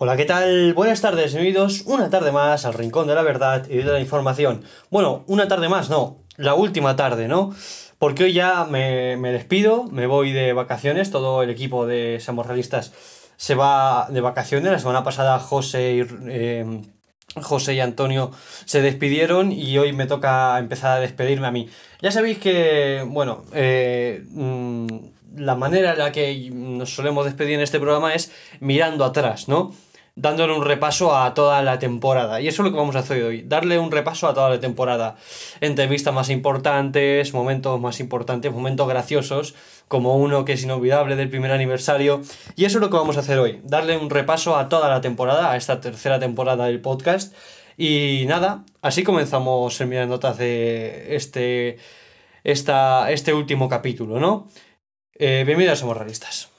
Hola, ¿qué tal? Buenas tardes, bienvenidos una tarde más al Rincón de la Verdad y de la Información. Bueno, una tarde más, no, la última tarde, ¿no? Porque hoy ya me, despido, me voy de vacaciones, todo el equipo de Somos se va de vacaciones. La semana pasada José y, eh, José y Antonio se despidieron y hoy me toca empezar a despedirme a mí. Ya sabéis que, bueno, eh, mm, la manera en la que nos solemos despedir en este programa es mirando atrás, ¿no? Dándole un repaso a toda la temporada. Y eso es lo que vamos a hacer hoy, darle un repaso a toda la temporada. Entrevistas más importantes, momentos más importantes, momentos graciosos, como uno que es inolvidable del primer aniversario. Y eso es lo que vamos a hacer hoy, darle un repaso a toda la temporada, a esta tercera temporada del podcast. Y nada, así comenzamos en notas de este, esta, este último capítulo, ¿no? Eh, bienvenidos a Somos Realistas.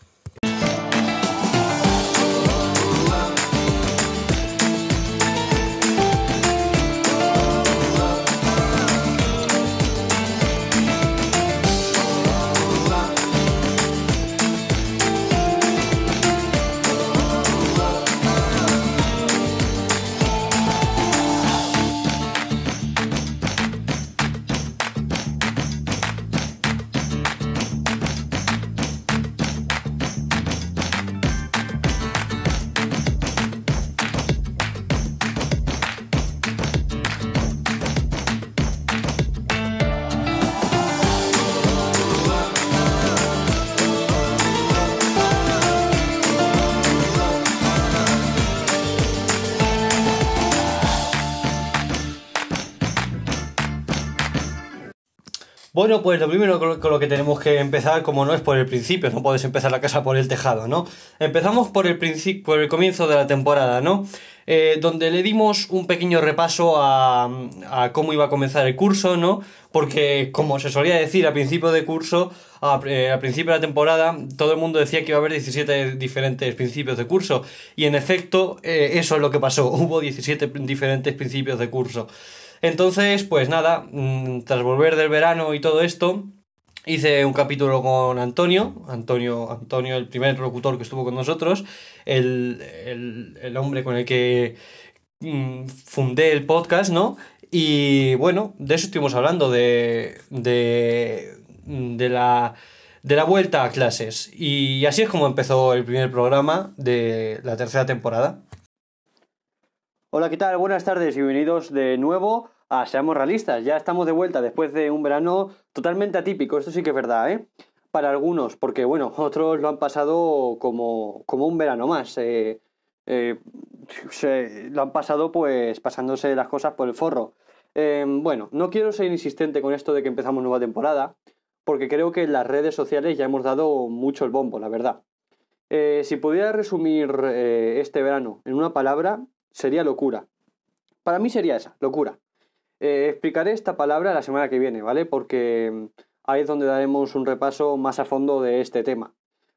Bueno, pues lo primero con lo que tenemos que empezar, como no es por el principio, no puedes empezar la casa por el tejado, ¿no? Empezamos por el principio, por el comienzo de la temporada, ¿no? Eh, donde le dimos un pequeño repaso a, cómo iba a comenzar el curso, ¿no? Porque, como se solía decir al principio de curso, eh, al principio de la temporada, todo el mundo decía que iba a haber 17 diferentes principios de curso. Y en efecto, eh, eso es lo que pasó. Hubo 17 diferentes principios de curso. Entonces, pues nada, mm, tras volver del verano y todo esto, hice un capítulo con Antonio, Antonio, Antonio, el primer locutor que estuvo con nosotros, el, hombre con el que mm, fundé el podcast, ¿no? Y bueno, de eso estuvimos hablando, de, de, de, la, de la vuelta a clases. Y así es como empezó el primer programa de la tercera temporada. Hola, ¿qué tal? Buenas tardes y bienvenidos de nuevo a Seamos Realistas. Ya estamos de vuelta después de un verano totalmente atípico, esto sí que es verdad, ¿eh? Para algunos, porque bueno, otros lo han pasado como, como un verano más. Eh, eh, se, lo han pasado pues pasándose las cosas por el forro. Eh, bueno, no quiero ser insistente con esto de que empezamos nueva temporada, porque creo que en las redes sociales ya hemos dado mucho el bombo, la verdad. si pudiera resumir este verano en una palabra, sería locura. Para mí sería esa, locura. Eh, explicaré esta palabra la semana que viene, ¿vale? Porque mm, ahí es donde daremos un repaso más a fondo de este tema.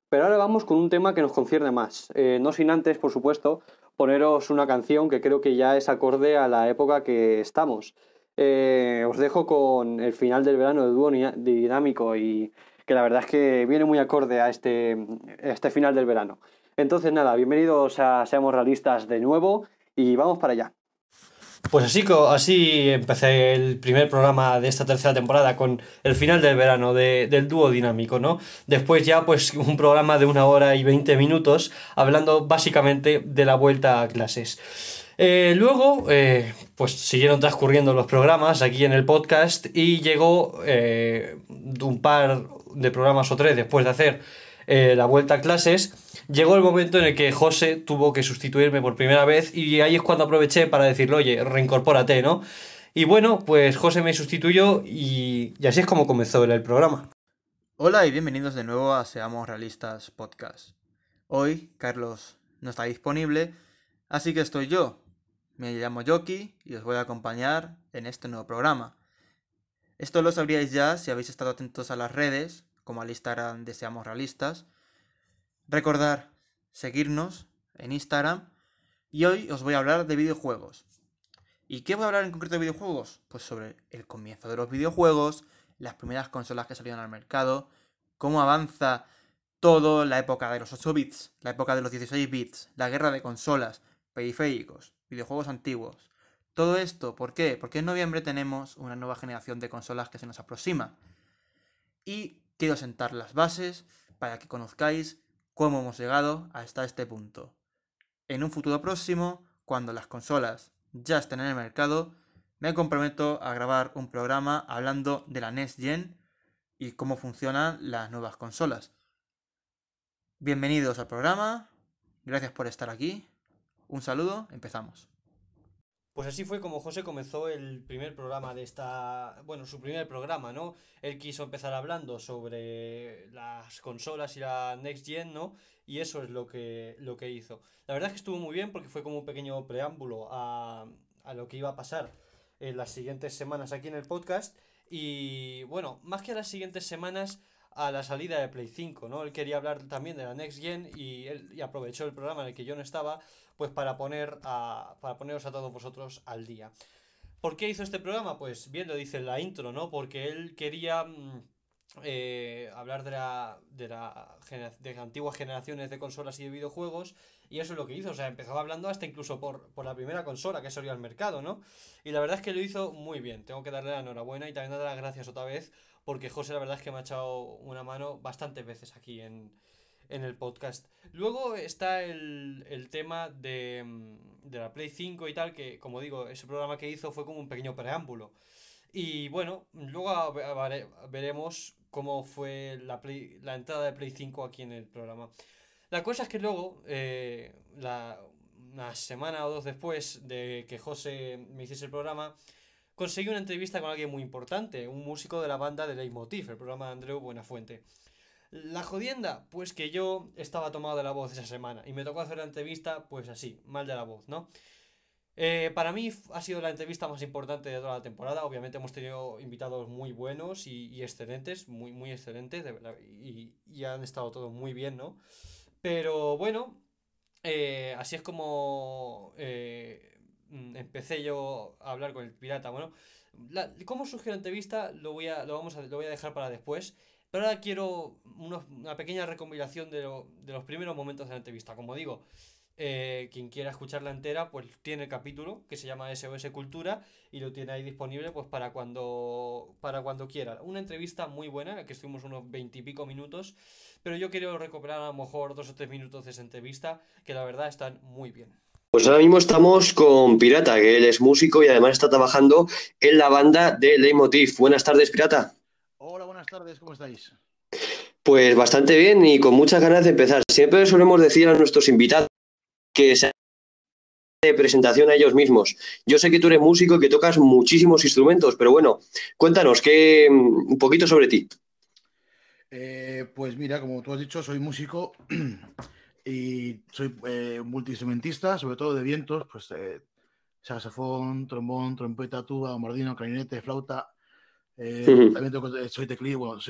Pero ahora vamos con un tema que nos concierne más. Eh, no sin antes, por supuesto, poneros una canción que creo que ya es acorde a la época que estamos. Eh, os dejo con el final del verano de dúo dinámico y que la verdad es que viene muy acorde a este, a este final del verano. Entonces nada, bienvenidos a Seamos Realistas de nuevo y vamos para allá. Pues así, así empecé el primer programa de esta tercera temporada con el final del verano del dúo dinámico, ¿no? Después ya pues un programa de una hora y veinte minutos hablando básicamente de la vuelta a clases. Eh, luego, eh, pues siguieron transcurriendo los programas aquí en el podcast y llegó eh, un par de programas o tres después de hacer la vuelta a clases llegó el momento en el que José tuvo que sustituirme por primera vez y ahí es cuando aproveché para decirle, oye, reincorpórate, ¿no? Y bueno, pues José me sustituyó y, así es como comenzó el programa. Hola y bienvenidos de nuevo a Seamos Realistas Podcast. Hoy Carlos no está disponible, así que estoy yo. Me llamo Yoki y os voy a acompañar en este nuevo programa. Esto lo sabríais ya si habéis estado atentos a las redes, como al Instagram de Seamos Realistas, Recordar seguirnos en Instagram y hoy os voy a hablar de videojuegos. ¿Y qué voy a hablar en concreto de videojuegos? Pues sobre el comienzo de los videojuegos, las primeras consolas que salieron al mercado, cómo avanza todo la época de los 8 bits, la época de los 16 bits, la guerra de consolas, periféricos, videojuegos antiguos. Todo esto, ¿por qué? Porque en noviembre tenemos una nueva generación de consolas que se nos aproxima. Y quiero sentar las bases para que conozcáis cómo hemos llegado hasta este punto. En un futuro próximo, cuando las consolas ya estén en el mercado, me comprometo a grabar un programa hablando de la Next Gen y cómo funcionan las nuevas consolas. Bienvenidos al programa, gracias por estar aquí. Un saludo, empezamos. Pues así fue como José comenzó el primer programa de esta, bueno, su primer programa, ¿no? Él quiso empezar hablando sobre las consolas y la Next Gen, ¿no? Y eso es lo que, lo que hizo. La verdad es que estuvo muy bien porque fue como un pequeño preámbulo a, a lo que iba a pasar en las siguientes semanas aquí en el podcast. Y bueno, más que a las siguientes semanas, a la salida de Play 5, ¿no? Él quería hablar también de la Next Gen y, él, y aprovechó el programa en el que yo no estaba pues para, poner a, para poneros a todos vosotros al día. ¿Por qué hizo este programa? Pues bien lo dice en la intro, ¿no? Porque él quería mm, eh, hablar de la, de la de antiguas generaciones de consolas y de videojuegos y eso es lo que hizo, o sea, empezó hablando hasta incluso por, por la primera consola que salió al mercado, ¿no? Y la verdad es que lo hizo muy bien, tengo que darle la enhorabuena y también darle las gracias otra vez porque José la verdad es que me ha echado una mano bastantes veces aquí en, en el podcast. Luego está el, el tema de, mm, de, la Play 5 y tal, que como digo, ese programa que hizo fue como un pequeño preámbulo. Y bueno, luego veremos cómo fue la, la entrada de Play 5 aquí en el programa. La cosa es que luego, eh, la, una semana o dos después de que José me hiciese el programa, conseguí una entrevista con alguien muy importante, un músico de la banda de Leitmotiv, el programa de Andreu Buenafuente. La jodienda, pues que yo estaba tomado de la voz esa semana y me tocó hacer la entrevista, pues así, mal de la voz, ¿no? Eh, para mí ha sido la entrevista más importante de toda la temporada. Obviamente hemos tenido invitados muy buenos y, excelentes, muy, muy excelentes, de verdad, y, y, han estado todos muy bien, ¿no? Pero bueno, eh, así es como eh, empecé yo a hablar con el pirata. Bueno, cómo surgió la entrevista lo voy a, lo vamos a, lo voy a dejar para después. Pero ahora quiero una pequeña recopilación de, de, los primeros momentos de la entrevista. Como digo, eh, quien quiera escucharla entera, pues tiene el capítulo que se llama SOS Cultura y lo tiene ahí disponible pues para cuando, para cuando quiera. Una entrevista muy buena, en la que estuvimos unos veintipico minutos, pero yo quiero recuperar a lo mejor dos o tres minutos de esa entrevista, que la verdad están muy bien. Pues ahora mismo estamos con Pirata, que él es músico y además está trabajando en la banda de Leitmotiv. Buenas tardes, Pirata. Hola, buenas tardes, ¿cómo estáis? Pues bastante bien y con muchas ganas de empezar. Siempre solemos decir a nuestros invitados que se de presentación a ellos mismos. Yo sé que tú eres músico y que tocas muchísimos instrumentos, pero bueno, cuéntanos que, un poquito sobre ti. Eh, pues mira, como tú has dicho, soy músico y soy eh, multiinstrumentista, sobre todo de vientos, pues eh, saxofón, trombón, trompeta, tuba, bombardino, clarinete, flauta, eh, También eh, soy teclista, bueno,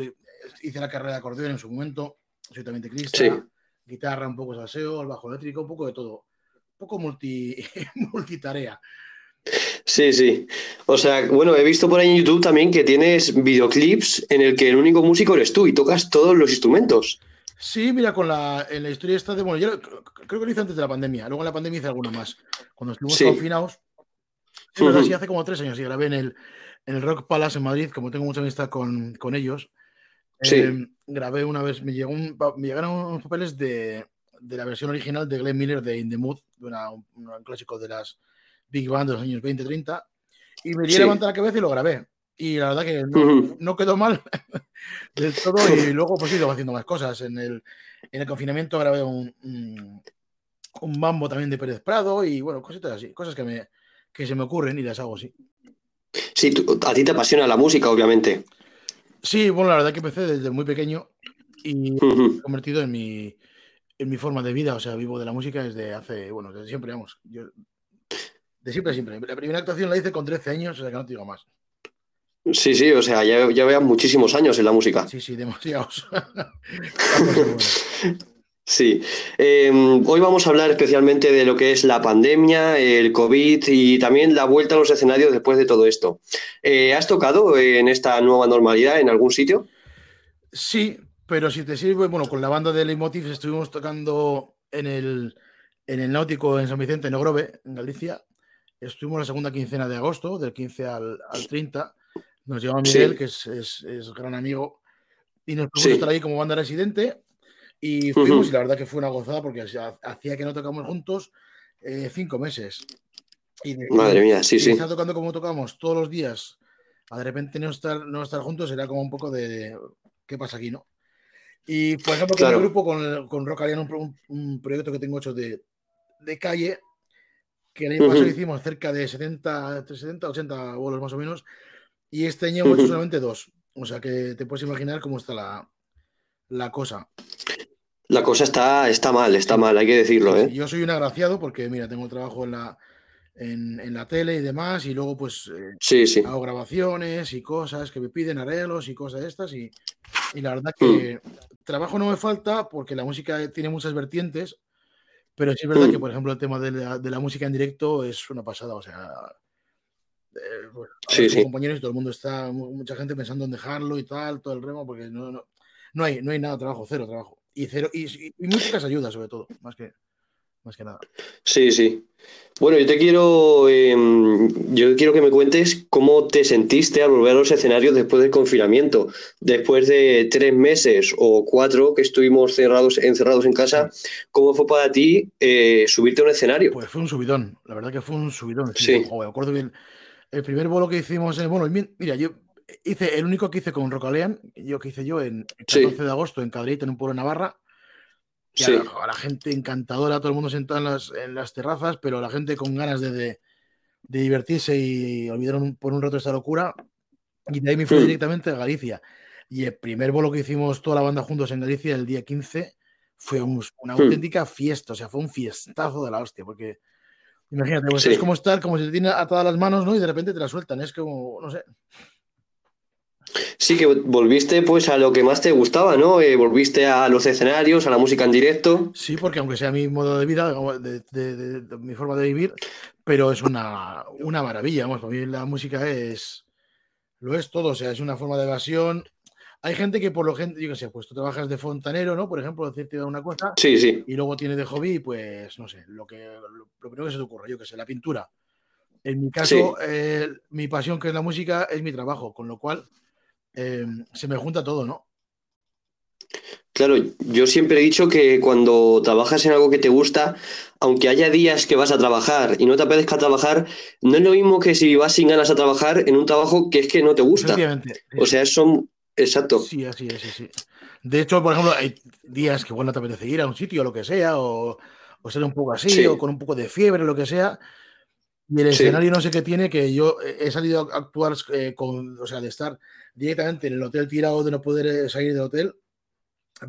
hice la carrera de acordeón en su momento, soy también teclista, guitarra, un poco salseo, el bajo eléctrico, un poco de todo. Un poco multi, multitarea. Sí, sí. O sea, bueno, he visto por ahí en YouTube también que tienes videoclips en el que el único músico eres tú y tocas todos los instrumentos. Sí, mira, con la, en la historia esta de, bueno, yo creo que lo hice antes de la pandemia, luego en la pandemia hice alguna más. Cuando estuvimos confinados, sí, hace como tres años y grabé en el, en el Rock Palace en Madrid, como tengo mucha amistad con, con ellos, eh, grabé una vez, me, llegó un, me llegaron unos papeles de, de, la versión original de Glenn Miller de In the Mood, una, un, clásico de las Big Band de los años 20-30, y me di sí. levantar la cabeza y lo grabé. Y la verdad que no, quedó mal del todo, y luego pues he ido haciendo más cosas. En el, en el confinamiento grabé un, un, un mambo también de Pérez Prado, y bueno, cositas así, cosas que, me, que se me ocurren y las hago así. Sí, tú, a ti te apasiona la música, obviamente. Sí, bueno, la verdad que empecé desde muy pequeño y uh -huh. me he convertido en mi, en mi forma de vida. O sea, vivo de la música desde hace, bueno, desde siempre, vamos. Yo, de siempre, siempre. La primera actuación la hice con 13 años, o sea que no te digo más. Sí, sí, o sea, ya, ya vean muchísimos años en la música. Sí, sí, demasiados. Sí, eh, hoy vamos a hablar especialmente de lo que es la pandemia, el COVID y también la vuelta a los escenarios después de todo esto. Eh, ¿Has tocado en esta nueva normalidad en algún sitio? Sí, pero si te sirve, bueno, con la banda de Leitmotiv estuvimos tocando en el, en el Náutico en San Vicente, en Ogrove, en Galicia. Estuvimos la segunda quincena de agosto, del 15 al, al 30. Nos llevó Miguel, que es, es, es, gran amigo, y nos pusimos estar ahí como banda residente. Y fuimos, y la verdad que fue una gozada porque hacía que no tocamos juntos eh, cinco meses. Y Madre mía, sí, y sí. Estar tocando como tocamos todos los días, a de repente no estar, no estar juntos, era como un poco de, ¿qué pasa aquí, no? Y por ejemplo, con claro. el grupo, con, con Rock Alien, un, un, proyecto que tengo hecho de, de calle, que el año pasado uh -huh. hicimos cerca de 70, 70, 80 bolos más o menos, y este año hemos hecho solamente dos. O sea que te puedes imaginar cómo está la, la cosa. La cosa está, está mal, está mal, hay que decirlo. ¿eh? Yo soy un agraciado porque, mira, tengo trabajo en la, en, en la tele y demás, y luego pues eh, sí, sí. hago grabaciones y cosas que me piden arreglos y cosas de estas, y, y la verdad que mm. trabajo no me falta porque la música tiene muchas vertientes, pero sí es verdad mm. que, por ejemplo, el tema de la, de la, música en directo es una pasada, o sea, eh, bueno, sí, sí. compañeros y todo el mundo está, mucha gente pensando en dejarlo y tal, todo el remo, porque no, no, no, hay, no hay nada trabajo, cero trabajo. Y, cero, y, y, y muy pocas ayudas, sobre todo, más que, más que nada. Sí, sí. Bueno, yo te quiero, eh, yo quiero que me cuentes cómo te sentiste al volver a los escenarios después del confinamiento, después de tres meses o cuatro que estuvimos cerrados, encerrados en casa, ¿cómo fue para ti eh, subirte a un escenario? Pues fue un subidón, la verdad que fue un subidón. Sí. sí. Joder, acuerdo bien. El primer bolo que hicimos, en, bueno, mira, yo hice el único que hice con Rocalean, yo que hice yo en el 14 sí. de agosto en Cadrita, en un pueblo de Navarra. Y sí. a, la, gente encantadora, todo el mundo sentado en las, en las terrazas, pero la gente con ganas de, de, de divertirse y olvidaron un, por un rato esta locura. Y de ahí me fui mm. directamente a Galicia. Y el primer bolo que hicimos toda la banda juntos en Galicia el día 15 fue un, una mm. auténtica fiesta, o sea, fue un fiestazo de la hostia, porque imagínate, pues sí. es como estar, como si te tiene atadas las manos, ¿no? Y de repente te la sueltan, es como, no sé. Sí, que volviste pues a lo que más te gustaba, ¿no? Eh, volviste a los escenarios, a la música en directo. Sí, porque aunque sea mi modo de vida, de, de, de, de mi forma de vivir, pero es una, una maravilla, vamos, para mí la música es, lo es todo, o sea, es una forma de evasión. Hay gente que por lo gente, yo qué sé, pues tú trabajas de fontanero, ¿no? Por ejemplo, decirte una cosa. Sí, sí. Y luego tienes de hobby, pues, no sé, lo que, lo, primero que se te ocurre, yo qué sé, la pintura. En mi caso, sí. eh, mi pasión, que es la música, es mi trabajo, con lo cual eh, se me junta todo, ¿no? Claro, yo siempre he dicho que cuando trabajas en algo que te gusta, aunque haya días que vas a trabajar y no te apetezca trabajar, no es lo mismo que si vas sin ganas a trabajar en un trabajo que es que no te gusta. O sea, son... Exacto. Sí, así es, sí, sí. De hecho, por ejemplo, hay días que bueno te apetece ir a un sitio o lo que sea, o, o ser un poco así, sí. o con un poco de fiebre, lo que sea. Y el sí. escenario no sé qué tiene, que yo he salido a actuar eh, con, o sea, de estar directamente en el hotel tirado, de no poder eh, salir del hotel,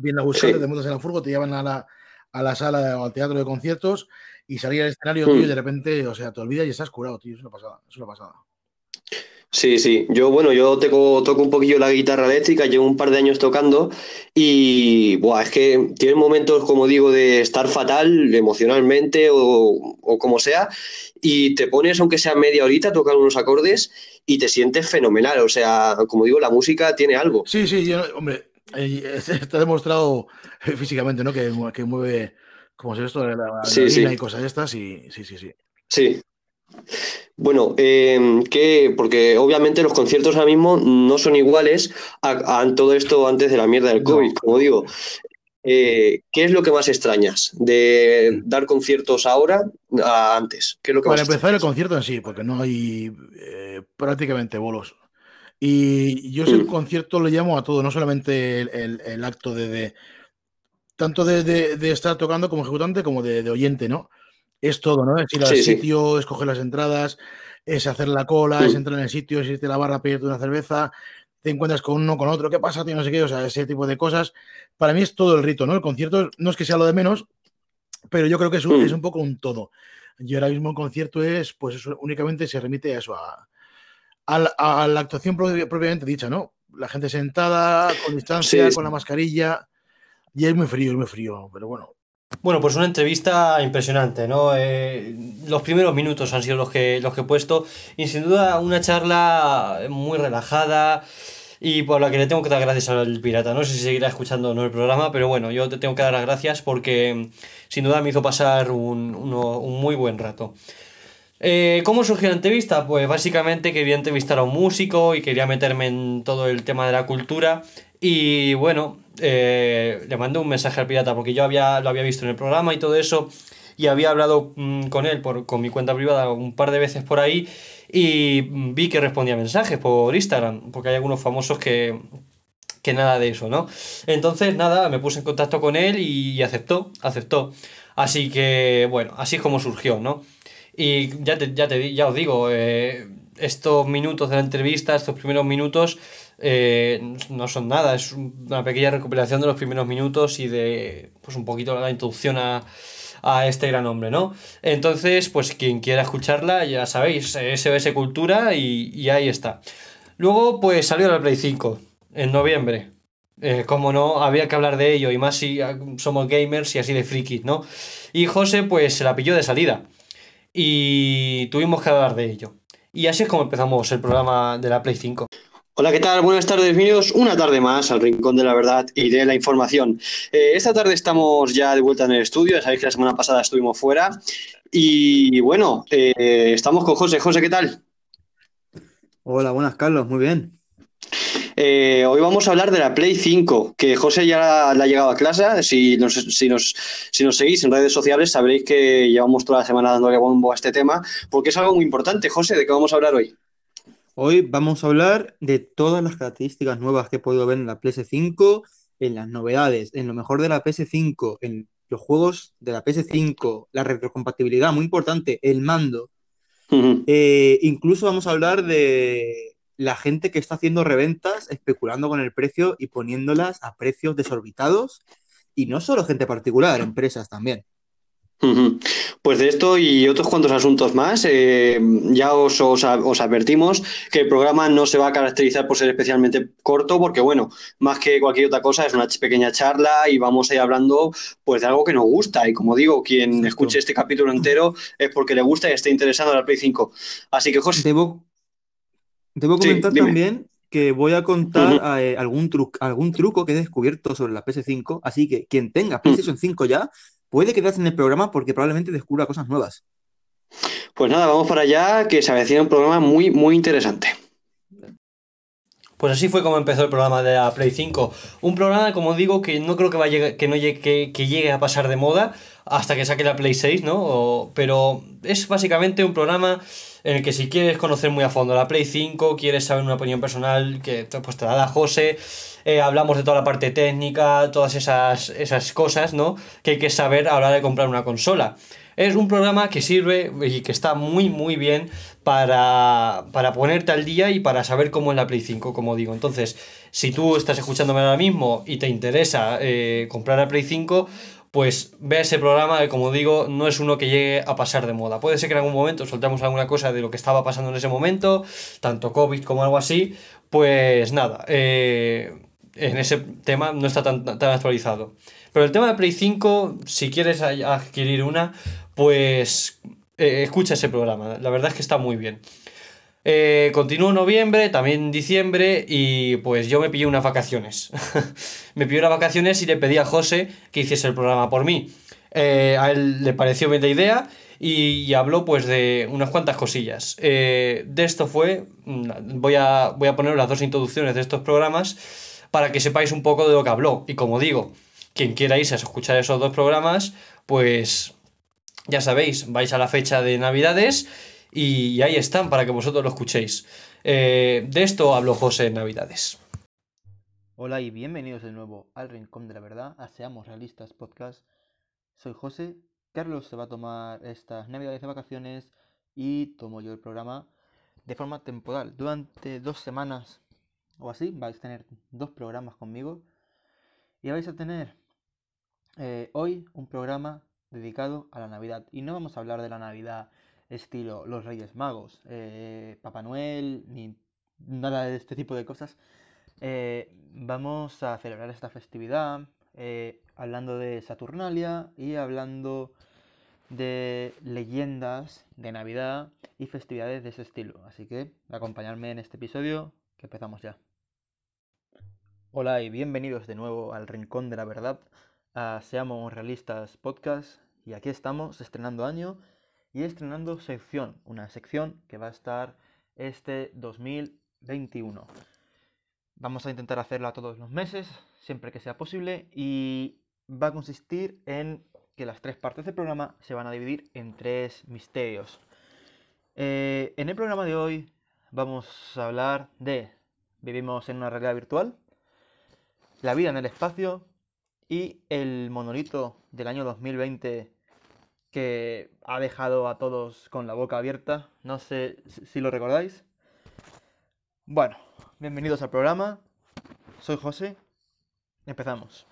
viendo a buscar, sí. te montas en la furgo, te llevan a la, a la sala o al teatro de conciertos y salir al escenario, mm. tío, y de repente, o sea, te olvidas y estás curado, tío, es una pasada, es una pasada. Sí, sí. Yo, bueno, yo toco, toco un poquillo la guitarra eléctrica, llevo un par de años tocando y, buah, es que tiene momentos, como digo, de estar fatal emocionalmente o, o como sea y te pones, aunque sea media horita, a tocar unos acordes y te sientes fenomenal. O sea, como digo, la música tiene algo. Sí, sí, yo, hombre, eh, está demostrado físicamente, ¿no? Que, que mueve, como se esto, la, la sí, sí. y cosas estas y sí, sí, sí. Sí. Bueno, eh, que porque obviamente los conciertos ahora mismo no son iguales a, a todo esto antes de la mierda del COVID, no. como digo. Eh, ¿Qué es lo que más extrañas de dar conciertos ahora a antes? ¿Qué es lo que Para empezar, el concierto en sí, porque no hay eh, prácticamente bolos. Y yo ese mm. concierto lo llamo a todo, no solamente el, el, el acto de, de tanto de, de, de, estar tocando como ejecutante como de, oyente, ¿no? Es todo, ¿no? Es ir al sí, sitio, sí. es coger las entradas, es hacer la cola, sí. es entrar en el sitio, es irte a la barra pedirte una cerveza, te encuentras con uno, con otro, ¿qué pasa, tío? No sé qué, o sea, ese tipo de cosas. Para mí es todo el rito, ¿no? El concierto no es que sea lo de menos, pero yo creo que es un, mm. es un poco un todo. Y ahora mismo el concierto es, pues eso, únicamente se remite a eso, a, a, a la actuación propiamente dicha, ¿no? La gente sentada, con distancia, con la mascarilla, y es muy frío, es muy frío, pero bueno, bueno, pues una entrevista impresionante, ¿no? Eh, los primeros minutos han sido los que, los que he puesto y sin duda una charla muy relajada, y por la que le tengo que dar gracias al pirata. No sé si seguirá escuchando el programa, pero bueno, yo te tengo que dar las gracias porque sin duda me hizo pasar un, un muy buen rato. Eh, ¿Cómo surgió la entrevista? Pues básicamente quería entrevistar a un músico y quería meterme en todo el tema de la cultura. Y bueno, eh, le mandé un mensaje al pirata porque yo había, lo había visto en el programa y todo eso. Y había hablado mm, con él por, con mi cuenta privada un par de veces por ahí. Y vi que respondía mensajes por Instagram. Porque hay algunos famosos que, que nada de eso, ¿no? Entonces, nada, me puse en contacto con él y aceptó, aceptó. Así que, bueno, así es como surgió, ¿no? Y ya, te, ya, te, ya os digo, eh, estos minutos de la entrevista, estos primeros minutos, eh, no son nada, es una pequeña recuperación de los primeros minutos y de pues un poquito la introducción a, a este gran hombre, ¿no? Entonces, pues quien quiera escucharla, ya sabéis, SOS Cultura y, y ahí está. Luego, pues salió la Play 5 en noviembre. Eh, como no, había que hablar de ello, y más si somos gamers y así de frikis, ¿no? Y José, pues se la pilló de salida y tuvimos que hablar de ello. Y así es como empezamos el programa de la Play 5. Hola, ¿qué tal? Buenas tardes, bienvenidos una tarde más al Rincón de la Verdad y de la Información. Eh, esta tarde estamos ya de vuelta en el estudio, ya sabéis que la semana pasada estuvimos fuera. Y bueno, eh, estamos con José. José, ¿qué tal? Hola, buenas, Carlos, muy bien. Eh, hoy vamos a hablar de la Play 5, que José ya la, ha llegado a clase. Si nos, si, nos, si nos seguís en redes sociales sabréis que llevamos toda la semana dándole bombo a este tema, porque es algo muy importante. José, ¿de qué vamos a hablar hoy? Hoy vamos a hablar de todas las características nuevas que he podido ver en la PS5, en las novedades, en lo mejor de la PS5, en los juegos de la PS5, la retrocompatibilidad, muy importante, el mando. Eh, incluso vamos a hablar de la gente que está haciendo reventas, especulando con el precio y poniéndolas a precios desorbitados. Y no solo gente particular, empresas también. Pues de esto y otros cuantos asuntos más, eh, ya os, os, advertimos que el programa no se va a caracterizar por ser especialmente corto, porque bueno, más que cualquier otra cosa es una pequeña charla y vamos a ir hablando pues de algo que nos gusta. Y como digo, quien escuche este capítulo entero es porque le gusta y esté interesado en la Play 5. Así que José. Debo, Debo comentar también que voy a contar eh, algún, algún truco que he descubierto sobre la PS5, así que quien tenga mm. PlayStation 5 ya puede quedarse en el programa porque probablemente descubra cosas nuevas. Pues nada, vamos para allá, que se avecina un programa muy, muy interesante. Pues así fue como empezó el programa de la Play 5. Un programa, como digo, que no creo que, vaya, que, no llegue, que, llegue a pasar de moda hasta que saque la Play 6, ¿no? pero es básicamente un programa en el que si quieres conocer muy a fondo la Play 5, quieres saber una opinión personal, que pues te la da José, eh, hablamos de toda la parte técnica, todas esas, esas cosas, ¿no? Que hay que saber a la hora de comprar una consola. Es un programa que sirve y que está muy muy bien para, para ponerte al día y para saber cómo es la Play 5, como digo. Entonces, si tú estás escuchándome ahora mismo y te interesa eh, comprar la Play 5, pues ve ese programa que como digo no es uno que llegue a pasar de moda. Puede ser que en algún momento soltamos alguna cosa de lo que estaba pasando en ese momento, tanto COVID como algo así, pues nada, eh, en ese tema no está tan, tan, actualizado. Pero el tema de Play 5, si quieres adquirir una, pues eh, escucha ese programa, la verdad es que está muy bien. Eh, continuó noviembre, también diciembre, y pues yo me pillé unas vacaciones. me pillé unas vacaciones y le pedí a José que hiciese el programa por mí. Eh, a él le pareció bien la idea y, habló pues de unas cuantas cosillas. Eh, de esto fue, mm, voy a, voy a poner las dos introducciones de estos programas para que sepáis un poco de lo que habló. Y como digo, quien quiera irse a escuchar esos dos programas, pues ya sabéis, vais a la fecha de Navidades y ahí están para que vosotros lo escuchéis. Eh, de esto habló José Navidades. Hola y bienvenidos de nuevo al Rincón de la Verdad, a Seamos Realistas Podcast. Soy José, Carlos se va a tomar estas Navidades de vacaciones y tomo yo el programa de forma temporal. Durante dos semanas o así vais a tener dos programas conmigo y vais a tener eh, hoy un programa dedicado a la Navidad. Y no vamos a hablar de la Navidad estilo los Reyes Magos, eh, Papá Noel, ni nada de este tipo de cosas. Eh, vamos a celebrar esta festividad eh, hablando de Saturnalia y hablando de leyendas de Navidad y festividades de ese estilo. Así que acompañarme en este episodio que empezamos ya. Hola y bienvenidos de nuevo al Rincón de la Verdad, a Seamos Realistas Podcast. Y aquí estamos estrenando año y estrenando sección, una sección que va a estar este 2021. Vamos a intentar hacerla todos los meses, siempre que sea posible, y va a consistir en que las tres partes del programa se van a dividir en tres misterios. Eh, en el programa de hoy vamos a hablar de vivimos en una realidad virtual, la vida en el espacio y el monolito del año 2020 que ha dejado a todos con la boca abierta. No sé si lo recordáis. Bueno, bienvenidos al programa. Soy José. Empezamos.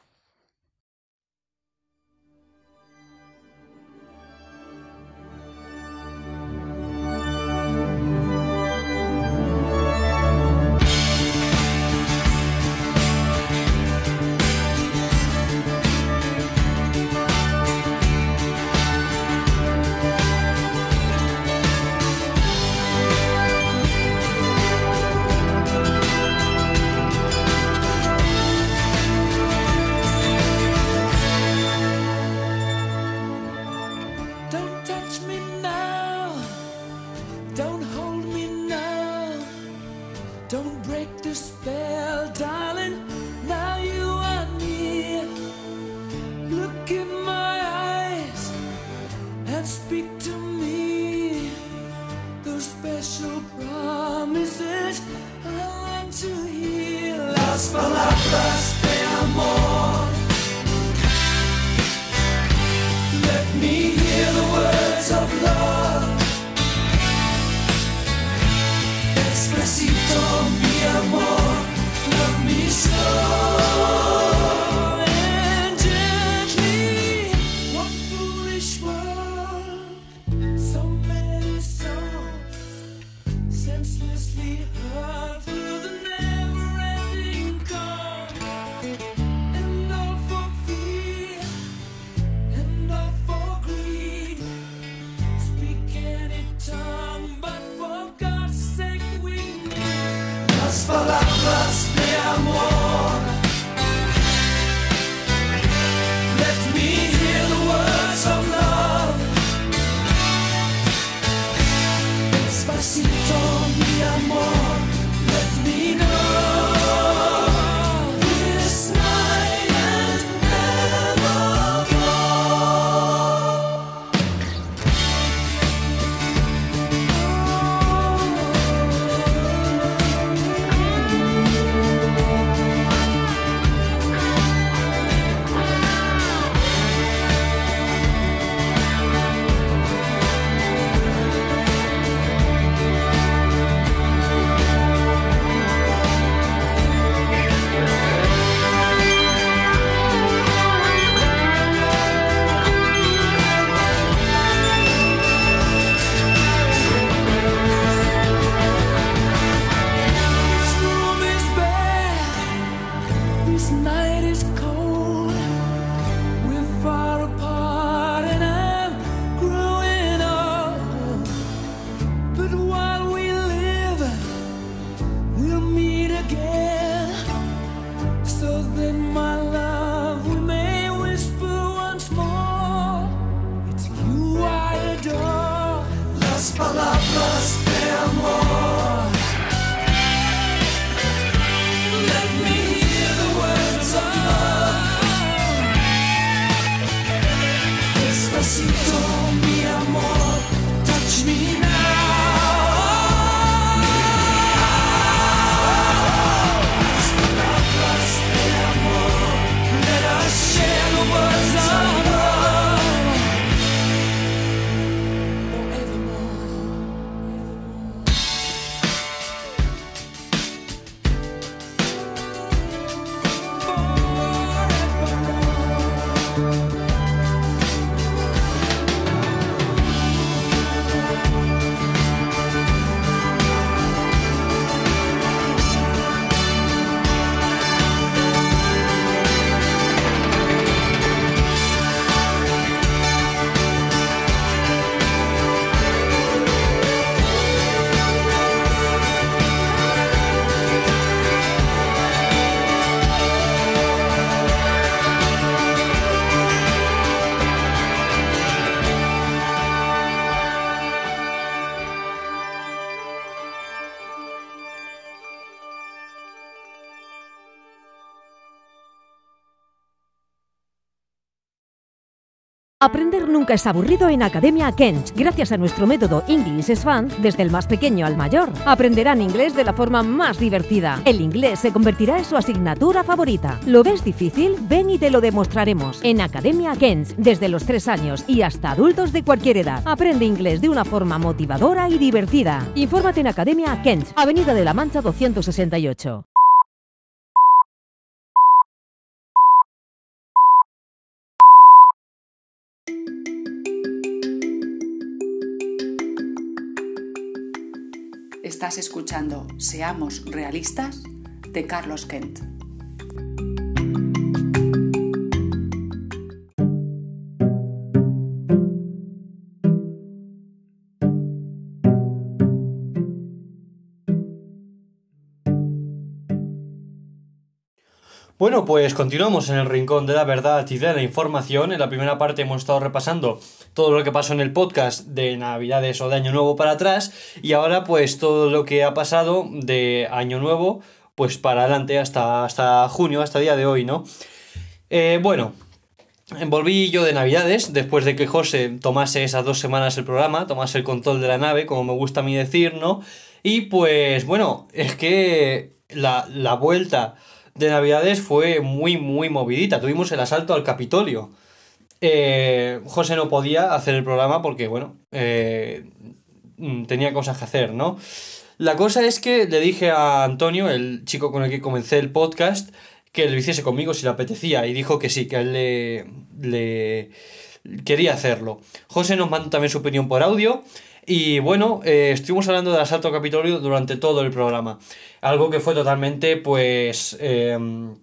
Nunca es aburrido en Academia Kench. Gracias a nuestro método English is Fun, desde el más pequeño al mayor, aprenderán inglés de la forma más divertida. El inglés se convertirá en su asignatura favorita. ¿Lo ves difícil? Ven y te lo demostraremos. En Academia Kench, desde los 3 años y hasta adultos de cualquier edad. Aprende inglés de una forma motivadora y divertida. Infórmate en Academia Kench, Avenida de la Mancha 268. Estás escuchando Seamos Realistas de Carlos Kent. Bueno, pues continuamos en el rincón de la verdad y de la información. En la primera parte hemos estado repasando todo lo que pasó en el podcast de Navidades o de Año Nuevo para atrás y ahora pues todo lo que ha pasado de Año Nuevo pues para adelante hasta, hasta junio, hasta día de hoy, ¿no? Eh, bueno, volví yo de Navidades después de que José tomase esas dos semanas el programa, tomase el control de la nave, como me gusta a mí decir, ¿no? Y pues bueno, es que la, la vuelta de Navidades fue muy, muy movidita. Tuvimos el asalto al Capitolio. Eh, José no podía hacer el programa porque, bueno, eh, tenía cosas que hacer, ¿no? La cosa es que le dije a Antonio, el chico con el que comencé el podcast, que lo hiciese conmigo si le apetecía y dijo que sí, que él le, le quería hacerlo. José nos mandó también su opinión por audio y bueno, eh, estuvimos hablando del asalto al Capitolio durante todo el programa. Algo que fue totalmente, pues, em,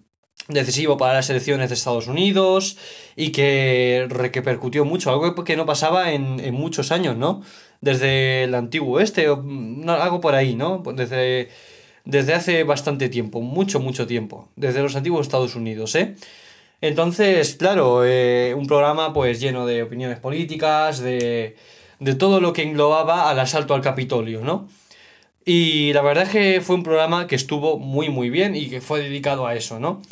decisivo para las elecciones de Estados Unidos y que repercutió mucho. Algo que no pasaba en, en muchos años, ¿no? Desde el antiguo este, o, no, algo por ahí, ¿no? Desde, desde hace bastante tiempo, mucho, mucho tiempo. Desde los antiguos Estados Unidos, ¿eh? Entonces, claro, eh, un programa pues lleno de opiniones políticas, de de todo lo que englobaba al asalto al Capitolio, ¿no? Y la verdad es que fue un programa que estuvo muy muy bien y que fue dedicado a eso, ¿no?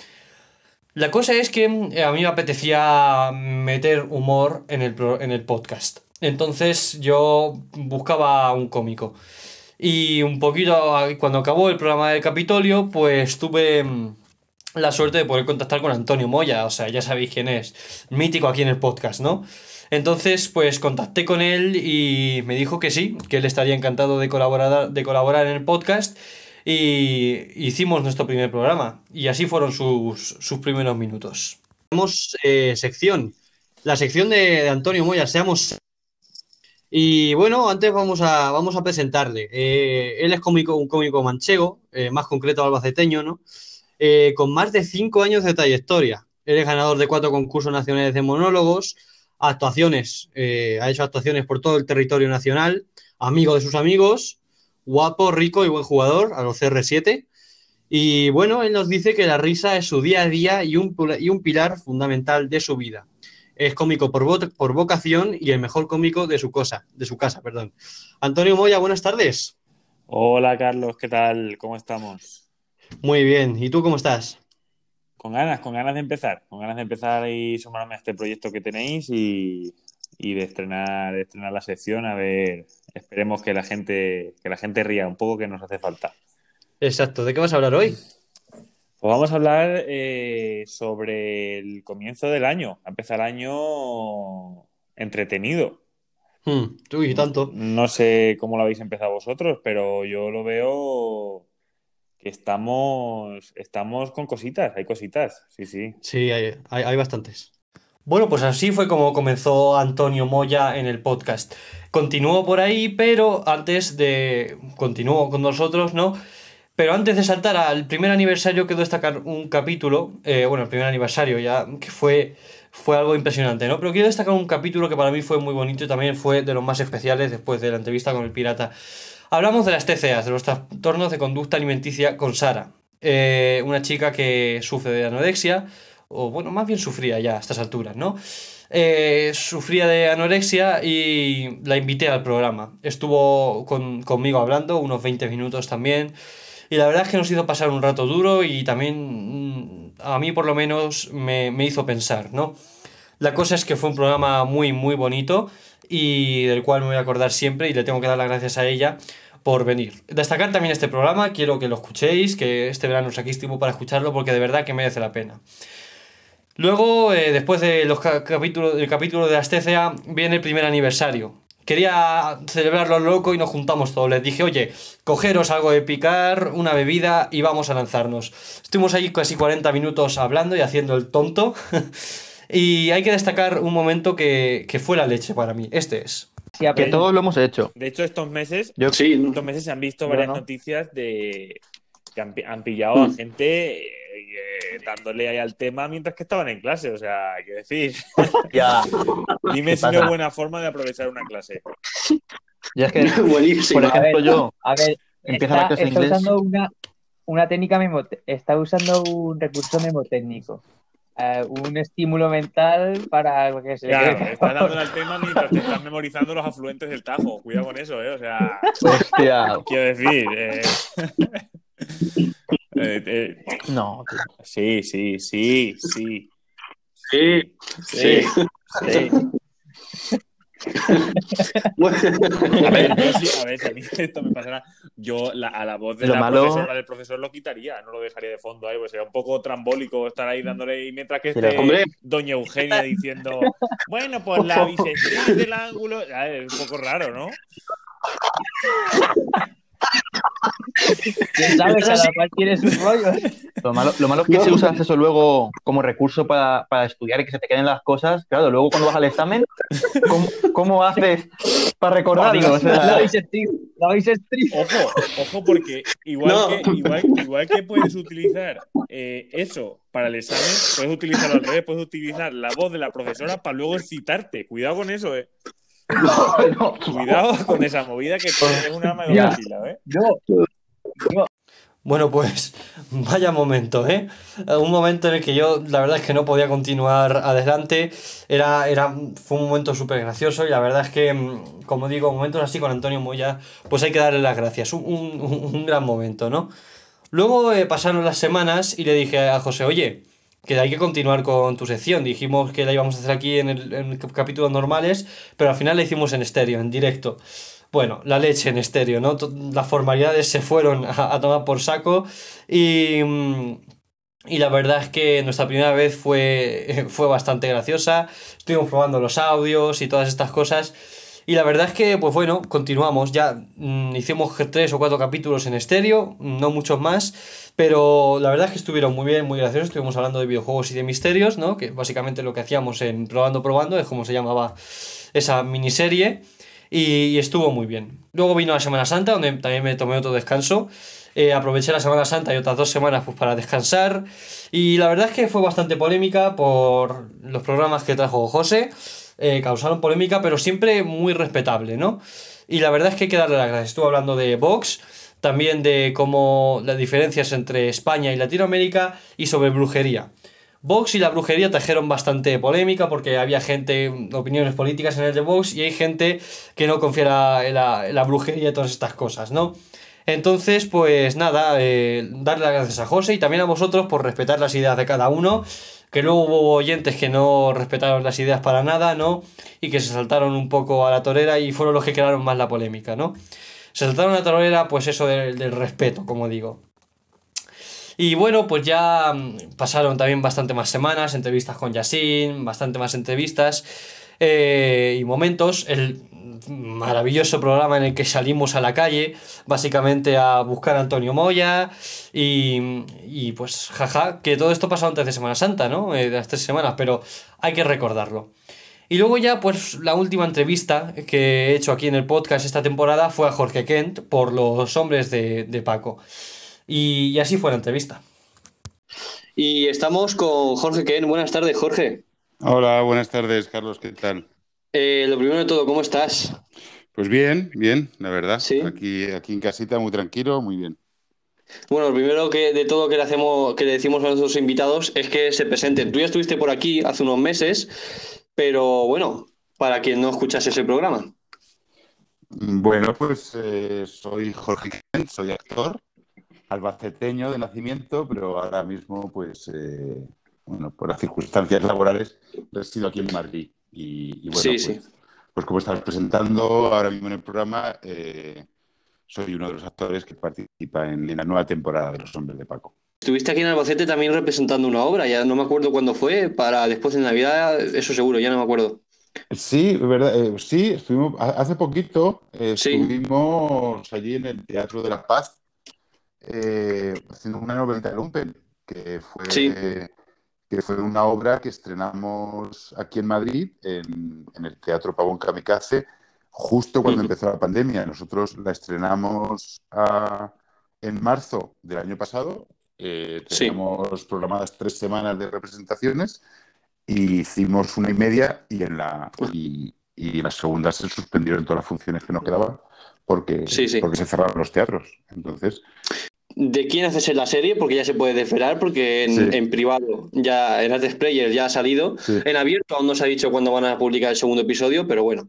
La cosa es que eh, a mí me apetecía meter humor en el, en el podcast. Entonces yo buscaba un cómico. Y un poquito, cuando acabó el programa del Capitolio, pues tuve mm, la suerte de poder contactar con Antonio Moya. O sea, ya sabéis quién es. Mítico aquí en el podcast, ¿no? Entonces, pues contacté con él y me dijo que sí, que él estaría encantado de colaborar, de colaborar en el podcast y hicimos nuestro primer programa. Y así fueron sus, sus primeros minutos. Tenemos eh, sección, la sección de, Antonio Moya, seamos... Y bueno, antes vamos a, vamos a presentarle. Eh, él es cómico, un cómico manchego, eh, más concreto albaceteño, ¿no? con más de cinco años de trayectoria. Él es ganador de cuatro concursos nacionales de monólogos, actuaciones, eh, ha hecho actuaciones por todo el territorio nacional, amigo de sus amigos, guapo, rico y buen jugador, a los CR7. Y bueno, él nos dice que la risa es su día a día y un, y un pilar fundamental de su vida. Es cómico por, por vocación y el mejor cómico de su, cosa, de su casa. Perdón. Antonio Moya, buenas tardes. Hola Carlos, ¿qué tal? ¿Cómo estamos? Muy bien, ¿y tú cómo estás? Con ganas, con ganas de empezar, con ganas de empezar y sumarme a este proyecto que tenéis y, de estrenar, de estrenar la sección, a ver, esperemos que la gente, que la gente ría un poco que nos hace falta. Exacto, ¿de qué vas a hablar hoy? Pues vamos a hablar eh, sobre el comienzo del año. A empezar el año entretenido. Hmm, uy, tanto. No sé cómo lo habéis empezado vosotros, pero yo lo veo que estamos, estamos con cositas, hay cositas, sí, sí. Sí, hay, hay, bastantes. Bueno, pues así fue como comenzó Antonio Moya en el podcast. Continuó por ahí, pero antes de... Continuó con nosotros, ¿no? Pero antes de saltar al primer aniversario, quiero destacar un capítulo, eh, bueno, el primer aniversario ya, que fue, fue algo impresionante, ¿no? Pero quiero destacar un capítulo que para mí fue muy bonito y también fue de los más especiales después de la entrevista con el pirata. Hablamos de las TCAs, de los trastornos de conducta alimenticia con Sara, eh, una chica que sufre de anorexia, o bueno, más bien sufría ya a estas alturas, ¿no? Eh, sufría de anorexia y la invité al programa. Estuvo conmigo hablando unos 20 minutos también. Y la verdad es que nos hizo pasar un rato duro y también mm, a mí por lo menos me, me hizo pensar, ¿no? La cosa es que fue un programa muy, muy bonito y del cual me voy a acordar siempre y le tengo que dar las gracias a ella por venir. Destacar también este programa, quiero que lo escuchéis, que este verano saquéis para escucharlo porque de verdad que merece la pena. Luego, eh, después de los capítulos, del capítulo de Astecea, viene el primer aniversario. Quería celebrarlo loco y nos juntamos todos. Les dije, oye, cogeros algo de picar, una bebida y vamos a lanzarnos. Estuvimos ahí casi 40 minutos hablando y haciendo el tonto. y hay que destacar un momento que, que fue la leche para mí. Este es. que todos lo hemos hecho. De hecho, estos meses, Yo, sí. estos meses se han visto varias noticias de que han, han pillado a gente eh, dándole ahí al tema mientras que estaban en clase. O sea, hay que decir. Ya. Dime si no es buena forma de aprovechar una clase. Ya es que, Buenísimo. por ejemplo, yo A ver, empieza está, la clase está inglés. usando una, una técnica memo, está usando un recurso memotécnico. Eh, un estímulo mental para que se Claro, quede estás dándole al tema mientras te estás memorizando los afluentes del Tajo. Cuidado con eso, ¿eh? O sea, Hostia. quiero decir. eh, eh, eh, No, tío. sí, sí, sí, sí. Sí, Sí, sí. A ver, yo sí, a ver, si a mí esto me pasara, yo la- a la voz de Lo la malo- profesora del profesor lo quitaría, no lo dejaría de fondo ahí, pues sería un poco trambólico estar ahí dándole, y mientras que esté Hombre. doña Eugenia diciendo, bueno, pues la bisectriz del ángulo, a ver, es un poco raro, ¿no? ¿Quién sabe? Cada cual tiene sus rollos. Lo malo, lo malo es que si usas eso luego como recurso para, para estudiar y que se te queden las cosas, claro, luego cuando vas al examen, ¿cómo, cómo haces para recordarlo? O sea, La. Ojo, ojo, porque igual, No. que, igual, igual que puedes utilizar eh, eso para el examen, puedes utilizarlo al revés, puedes utilizar la voz de la profesora para luego citarte. Cuidado con eso, eh. No. Cuidado con esa movida que es un arma de eh. Yo, Bueno, pues vaya momento, ¿eh? Un momento en el que yo, la verdad es que no podía continuar adelante. Era, era, fue un momento súper gracioso y la verdad es que, mm, como digo, momentos así con Antonio Moya, pues hay que darle las gracias. Un, un- un gran momento, ¿no? Luego eh, pasaron las semanas y le dije a José, oye, que hay que continuar con tu sección. Dijimos que la íbamos a hacer aquí en, el, en capítulos normales, pero al final la hicimos en estéreo, en directo. Bueno, la leche en estéreo, ¿no? Las formalidades se fueron a, a tomar por saco y, mm, y la verdad es que nuestra primera vez fue, fue bastante graciosa. Estuvimos probando los audios y todas estas cosas. Y la verdad es que, pues bueno, continuamos. Ya mm, hicimos tres o cuatro capítulos en estéreo, no muchos más, pero la verdad es que estuvieron muy bien, muy graciosos. Estuvimos hablando de videojuegos y de misterios, ¿no? Que básicamente lo que hacíamos en Probando, Probando, es como se llamaba esa miniserie. Y, y estuvo muy bien. Luego vino la Semana Santa, donde también me tomé otro descanso. Eh, aproveché la Semana Santa y otras dos semanas pues, para descansar. Y la verdad es que fue bastante polémica por los programas que trajo José. Eh, causaron polémica, pero siempre muy respetable, ¿no? Y la verdad es que hay que darle las gracias. Estuvo hablando de Vox, también de cómo las diferencias entre España y Latinoamérica y sobre brujería. Vox y la brujería trajeron bastante polémica porque había gente, opiniones políticas en el de Vox y hay gente que no confía en la, la brujería y todas estas cosas, ¿no? Entonces, pues nada, eh, darle las gracias a José y también a vosotros por respetar las ideas de cada uno, que luego hubo oyentes que no respetaron las ideas para nada, ¿no? Y que se saltaron un poco a la torera y fueron los que crearon más la polémica, ¿no? Se saltaron a la torera, pues eso del- del respeto, como digo. Y bueno, pues ya mm, pasaron también bastante más semanas, entrevistas con Yasin, bastante más entrevistas eh, y momentos. El maravilloso programa en el que salimos a la calle, básicamente a buscar a Antonio Moya y, y pues jaja, que todo esto pasó antes de Semana Santa, ¿no? Eh, de las tres semanas, pero hay que recordarlo. Y luego ya, pues la última entrevista que he hecho aquí en el podcast esta temporada fue a Jorge Kent por los hombres de, de Paco. Y, y así fue la entrevista. Y estamos con Jorge Ken. Buenas tardes, Jorge. Hola, buenas tardes, Carlos, ¿qué tal? Eh, lo primero de todo, ¿cómo estás? Pues bien, bien, la verdad. Sí. Aquí, aquí en casita, muy tranquilo, muy bien. Bueno, lo primero que de todo que le hacemos, que le decimos a nuestros invitados es que se presenten. Tú ya estuviste por aquí hace unos meses, pero bueno, para quien no escuchase ese programa. Bueno, pues eh, soy Jorge soy actor, albaceteño de nacimiento, pero ahora mismo, pues, eh, bueno, por las circunstancias laborales, resido aquí en Madrid. Y, y bueno, Sí, pues, sí. pues como estás presentando ahora mismo en el programa, eh, soy uno de los actores que participa en, en la nueva temporada de Los Hombres de Paco. Estuviste aquí en Albacete también representando una obra, ya no me acuerdo cuándo fue, para después de Navidad, eso seguro, ya no me acuerdo. Sí, verdad, eh, sí, estuvimos ha- hace poquito, eh, Sí. estuvimos allí en el Teatro de la Paz haciendo una novelita de Lumpen, que fue. Que fue una obra que estrenamos aquí en Madrid, en, en el Teatro Pavón Kamikaze, justo cuando empezó la pandemia. Nosotros la estrenamos ah, en marzo del año pasado, eh, Sí. teníamos programadas tres semanas de representaciones y hicimos una y media y en la, y, y en la segunda se suspendieron todas las funciones que nos quedaban porque, Sí, sí. porque se cerraron los teatros. Entonces, ¿De quién haces la serie? Porque ya se puede desvelar, porque en, Sí. en privado ya en Artes Player ya ha salido. sí. En abierto aún no se ha dicho cuándo van a publicar el segundo episodio, pero bueno,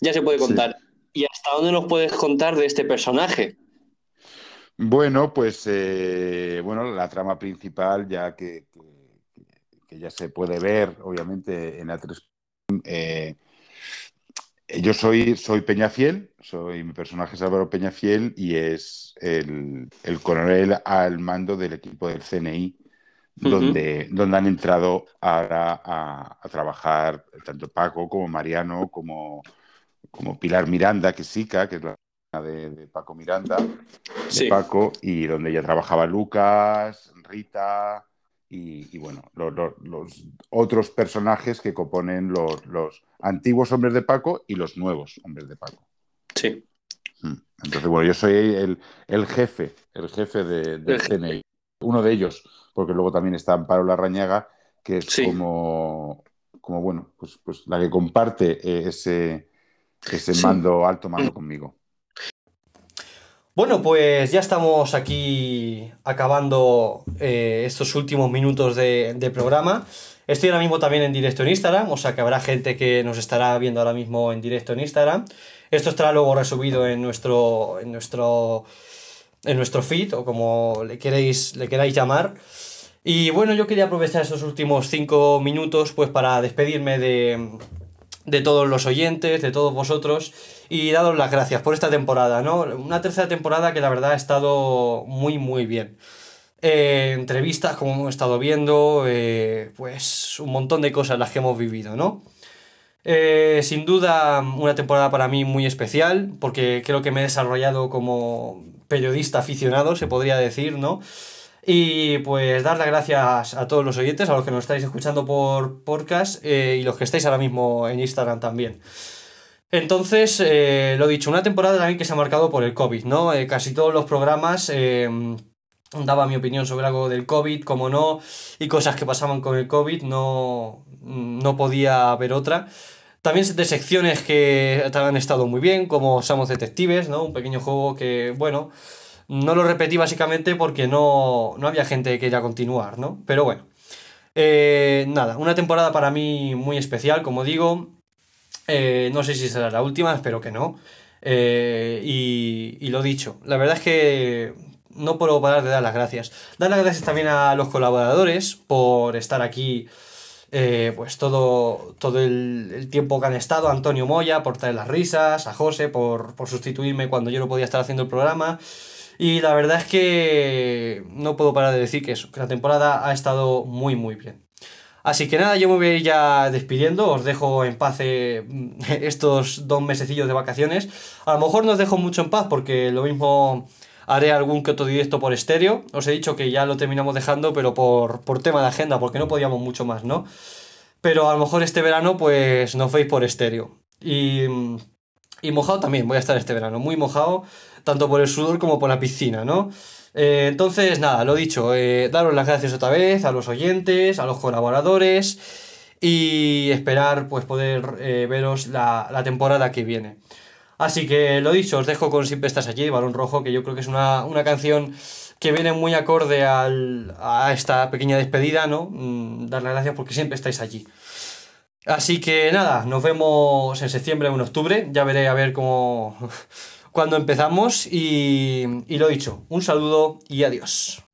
ya se puede Sí. contar. ¿Y hasta dónde nos puedes contar de este personaje? Bueno, pues eh, bueno, la trama principal, ya que, que- que ya se puede ver, obviamente, en A3. eh, yo soy, soy Peñafiel, soy, mi personaje es Álvaro Peñafiel y es el, el coronel al mando del equipo del CNI, donde, donde han entrado ahora a, a trabajar tanto Paco como Mariano, como, como Pilar Miranda, que es Sica, que es la de, de Paco Miranda de Sí. Paco y donde ya trabajaba Lucas, Rita y, y bueno, lo- lo- los otros personajes que componen los, los antiguos hombres de Paco y los nuevos hombres de Paco. Sí. Mm. Entonces, bueno, yo soy el, el jefe, el jefe de, del. CNI, uno de ellos, porque luego también está Amparo Larrañaga, que es Sí. como, como, bueno, pues, pues la que comparte eh, ese, ese Sí. mando, alto mando conmigo. Bueno, pues ya estamos aquí acabando eh, estos últimos minutos de, programa. Estoy ahora mismo también en directo en Instagram, o sea que habrá gente que nos estará viendo ahora mismo en directo en Instagram. Esto estará luego resubido en nuestro, en nuestro, en nuestro feed, o como le queréis, le queráis llamar. Y bueno, yo quería aprovechar estos últimos cinco minutos pues para despedirme de, de todos los oyentes, de todos vosotros y daros las gracias por esta temporada, ¿no? Una tercera temporada que la verdad ha estado muy, muy bien. Eh, entrevistas, como hemos estado viendo, eh, pues un montón de cosas las que hemos vivido, ¿no? Eh, sin duda, una temporada para mí muy especial, porque creo que me he desarrollado como periodista aficionado, se podría decir, ¿no? Y pues dar las gracias a todos los oyentes, a los que nos estáis escuchando por podcast y los que estáis ahora mismo en Instagram también. Entonces, eh, lo dicho, una temporada también que se ha marcado por el COVID, ¿no? Eh, casi todos los programas eh, daba mi opinión sobre algo del COVID, como no, y cosas que pasaban con el COVID, no, no podía haber otra. También de secciones que han estado muy bien, como Somos Detectives, ¿no? Un pequeño juego que, bueno, no lo repetí básicamente porque no, no había gente que quería continuar, ¿no? Pero bueno. Eh, nada, una temporada para mí muy especial, como digo. Eh, no sé si será la última, espero que no. Eh, y, y lo dicho, la verdad es que no puedo parar de dar las gracias. Dar las gracias también a los colaboradores por estar aquí eh, pues todo, todo el, el tiempo que han estado, a Antonio Moya por traer las risas, a José por, por sustituirme cuando yo no podía estar haciendo el programa. Y la verdad es que no puedo parar de decir que eso, que la temporada ha estado muy muy bien. Así que nada, yo me voy a ir ya despidiendo, os dejo en paz eh, estos dos mesecillos de vacaciones. A lo mejor no os dejo mucho en paz porque lo mismo haré algún que otro directo por estéreo. Os he dicho que ya lo terminamos dejando, pero por, por tema de agenda, porque no podíamos mucho más, ¿no? Pero a lo mejor este verano pues nos veis por estéreo. Y, y mojado también, voy a estar este verano, muy mojado, tanto por el sudor como por la piscina, ¿no? Eh, entonces, nada, lo dicho, eh, daros las gracias otra vez a los oyentes, a los colaboradores y esperar pues poder eh, veros la, la, temporada que viene. Así que lo dicho, os dejo con Siempre estás allí, Balón Rojo, que yo creo que es una, una canción que viene muy acorde al, a esta pequeña despedida, ¿no? Mm, dar las gracias porque siempre estáis allí. Así que nada, nos vemos en septiembre o en octubre, ya veré a ver cómo cuando empezamos y, y lo dicho, un saludo y adiós.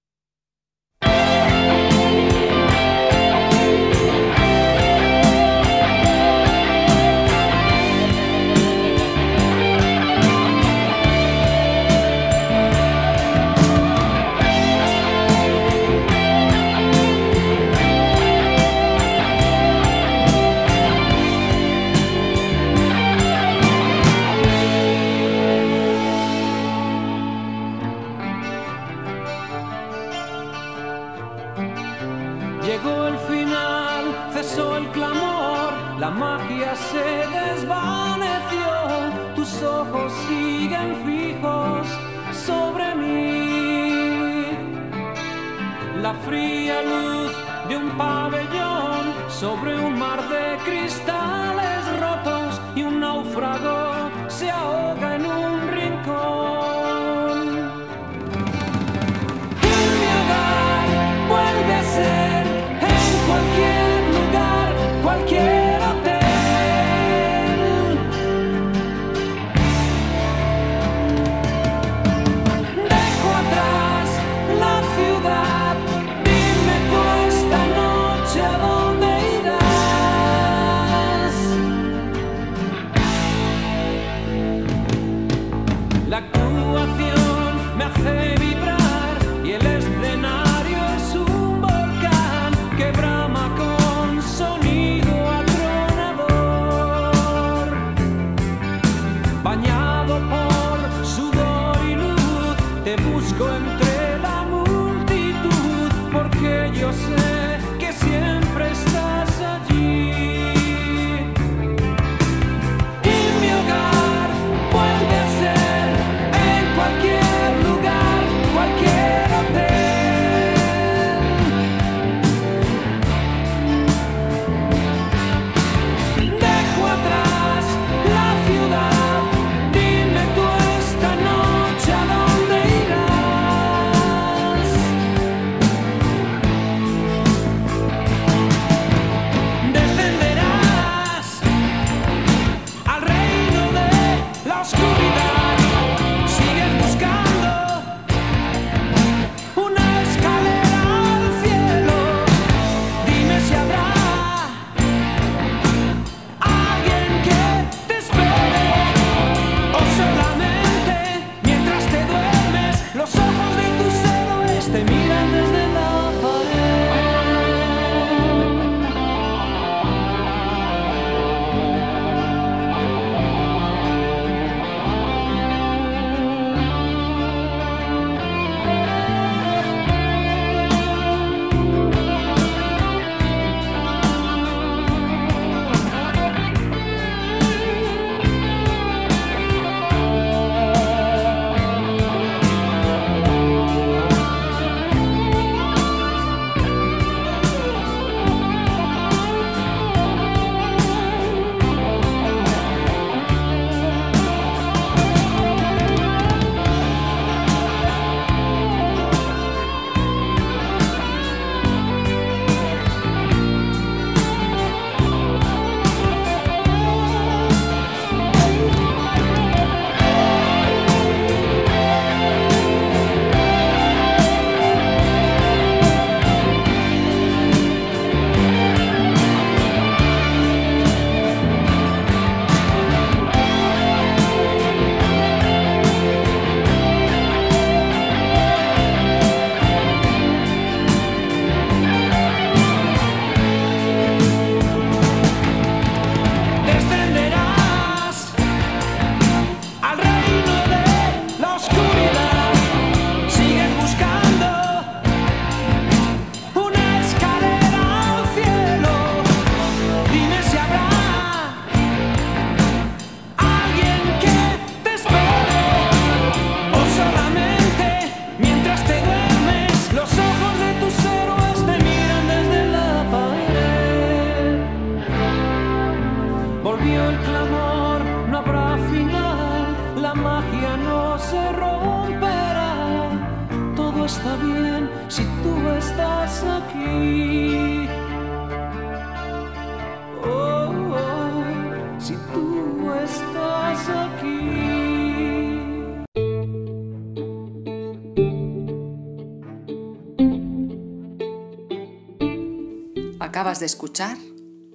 sobre un mar de cristal.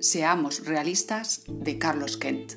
Seamos realistas de Carlos Kent.